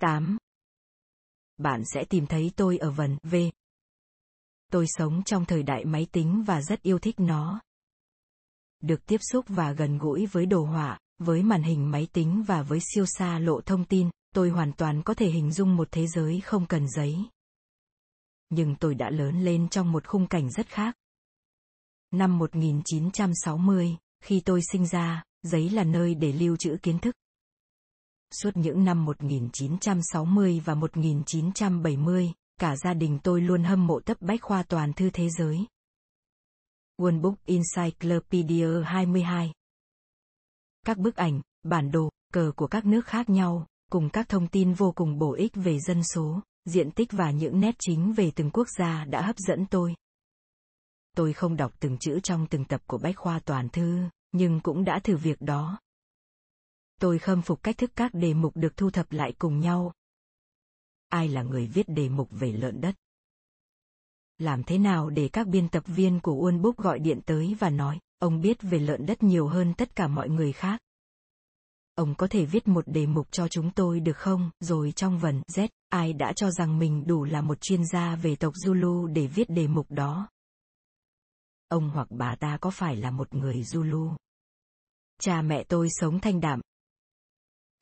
8. Bạn sẽ tìm thấy tôi ở vần V. Tôi sống trong thời đại máy tính và rất yêu thích nó. Được tiếp xúc và gần gũi với đồ họa, với màn hình máy tính và với siêu xa lộ thông tin, tôi hoàn toàn có thể hình dung một thế giới không cần giấy. Nhưng tôi đã lớn lên trong một khung cảnh rất khác. Năm 1960, khi tôi sinh ra, giấy là nơi để lưu trữ kiến thức. Suốt những năm 1960 và 1970, cả gia đình tôi luôn hâm mộ tấp bách khoa toàn thư thế giới. World Book Encyclopedia 22 Các bức ảnh, bản đồ, cờ của các nước khác nhau, cùng các thông tin vô cùng bổ ích về dân số, diện tích và những nét chính về từng quốc gia đã hấp dẫn tôi. Tôi không đọc từng chữ trong từng tập của Bách Khoa Toàn Thư, nhưng cũng đã thử việc đó. Tôi khâm phục cách thức các đề mục được thu thập lại cùng nhau. Ai là người viết đề mục về lợn đất? Làm thế nào để các biên tập viên của Uôn Búc gọi điện tới và nói, ông biết về lợn đất nhiều hơn tất cả mọi người khác? Ông có thể viết một đề mục cho chúng tôi được không? Rồi trong vần Z, ai đã cho rằng mình đủ là một chuyên gia về tộc Zulu để viết đề mục đó? Ông hoặc bà ta có phải là một người Zulu? Cha mẹ tôi sống thanh đạm.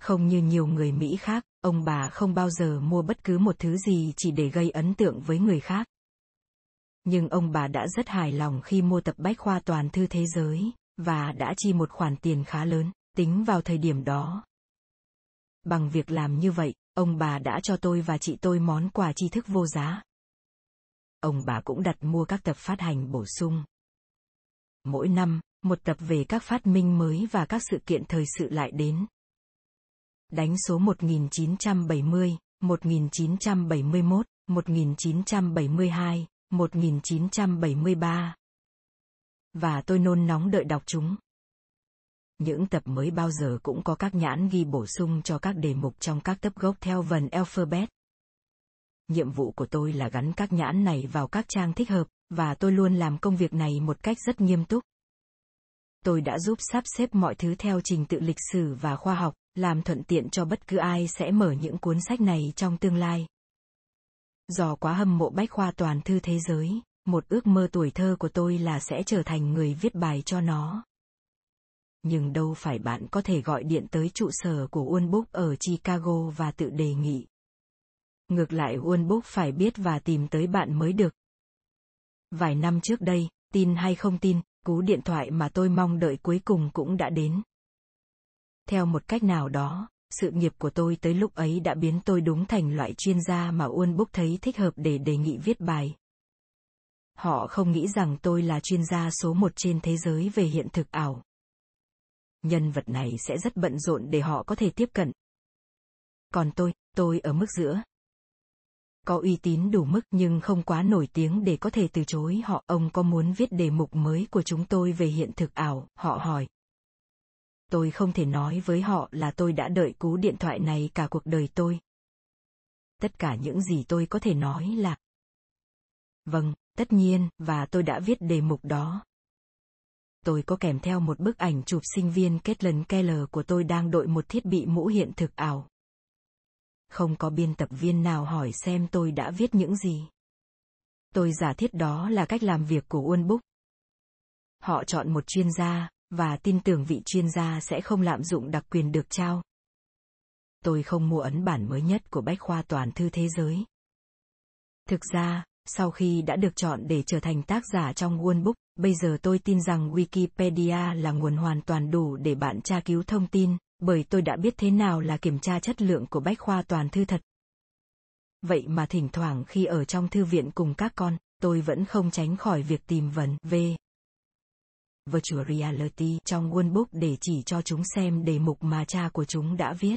Không như nhiều người Mỹ khác, ông bà không bao giờ mua bất cứ một thứ gì chỉ để gây ấn tượng với người khác. Nhưng ông bà đã rất hài lòng khi mua tập bách khoa toàn thư thế giới, và đã chi một khoản tiền khá lớn tính vào thời điểm đó. Bằng việc làm như vậy, ông bà đã cho tôi và chị tôi món quà tri thức vô giá. Ông bà cũng đặt mua các tập phát hành bổ sung. Mỗi năm, một tập về các phát minh mới và các sự kiện thời sự lại đến. Đánh số 1970, 1971, 1972, 1973. Và tôi nôn nóng đợi đọc chúng. Những tập mới bao giờ cũng có các nhãn ghi bổ sung cho các đề mục trong các tập gốc theo vần alphabet. Nhiệm vụ của tôi là gắn các nhãn này vào các trang thích hợp, và tôi luôn làm công việc này một cách rất nghiêm túc. Tôi đã giúp sắp xếp mọi thứ theo trình tự lịch sử và khoa học, làm thuận tiện cho bất cứ ai sẽ mở những cuốn sách này trong tương lai. Dò quá hâm mộ bách khoa toàn thư thế giới, một ước mơ tuổi thơ của tôi là sẽ trở thành người viết bài cho nó nhưng đâu phải bạn có thể gọi điện tới trụ sở của Unbook ở Chicago và tự đề nghị. Ngược lại Unbook phải biết và tìm tới bạn mới được. Vài năm trước đây, tin hay không tin, cú điện thoại mà tôi mong đợi cuối cùng cũng đã đến. Theo một cách nào đó, sự nghiệp của tôi tới lúc ấy đã biến tôi đúng thành loại chuyên gia mà Unbook thấy thích hợp để đề nghị viết bài. Họ không nghĩ rằng tôi là chuyên gia số một trên thế giới về hiện thực ảo nhân vật này sẽ rất bận rộn để họ có thể tiếp cận. Còn tôi, tôi ở mức giữa. Có uy tín đủ mức nhưng không quá nổi tiếng để có thể từ chối họ. Ông có muốn viết đề mục mới của chúng tôi về hiện thực ảo, họ hỏi. Tôi không thể nói với họ là tôi đã đợi cú điện thoại này cả cuộc đời tôi. Tất cả những gì tôi có thể nói là Vâng, tất nhiên, và tôi đã viết đề mục đó tôi có kèm theo một bức ảnh chụp sinh viên Caitlin Keller của tôi đang đội một thiết bị mũ hiện thực ảo. Không có biên tập viên nào hỏi xem tôi đã viết những gì. Tôi giả thiết đó là cách làm việc của Unbook. Họ chọn một chuyên gia, và tin tưởng vị chuyên gia sẽ không lạm dụng đặc quyền được trao. Tôi không mua ấn bản mới nhất của Bách khoa toàn thư thế giới. Thực ra, sau khi đã được chọn để trở thành tác giả trong World bây giờ tôi tin rằng Wikipedia là nguồn hoàn toàn đủ để bạn tra cứu thông tin, bởi tôi đã biết thế nào là kiểm tra chất lượng của bách khoa toàn thư thật. Vậy mà thỉnh thoảng khi ở trong thư viện cùng các con, tôi vẫn không tránh khỏi việc tìm vấn về virtual reality trong World Book để chỉ cho chúng xem đề mục mà cha của chúng đã viết.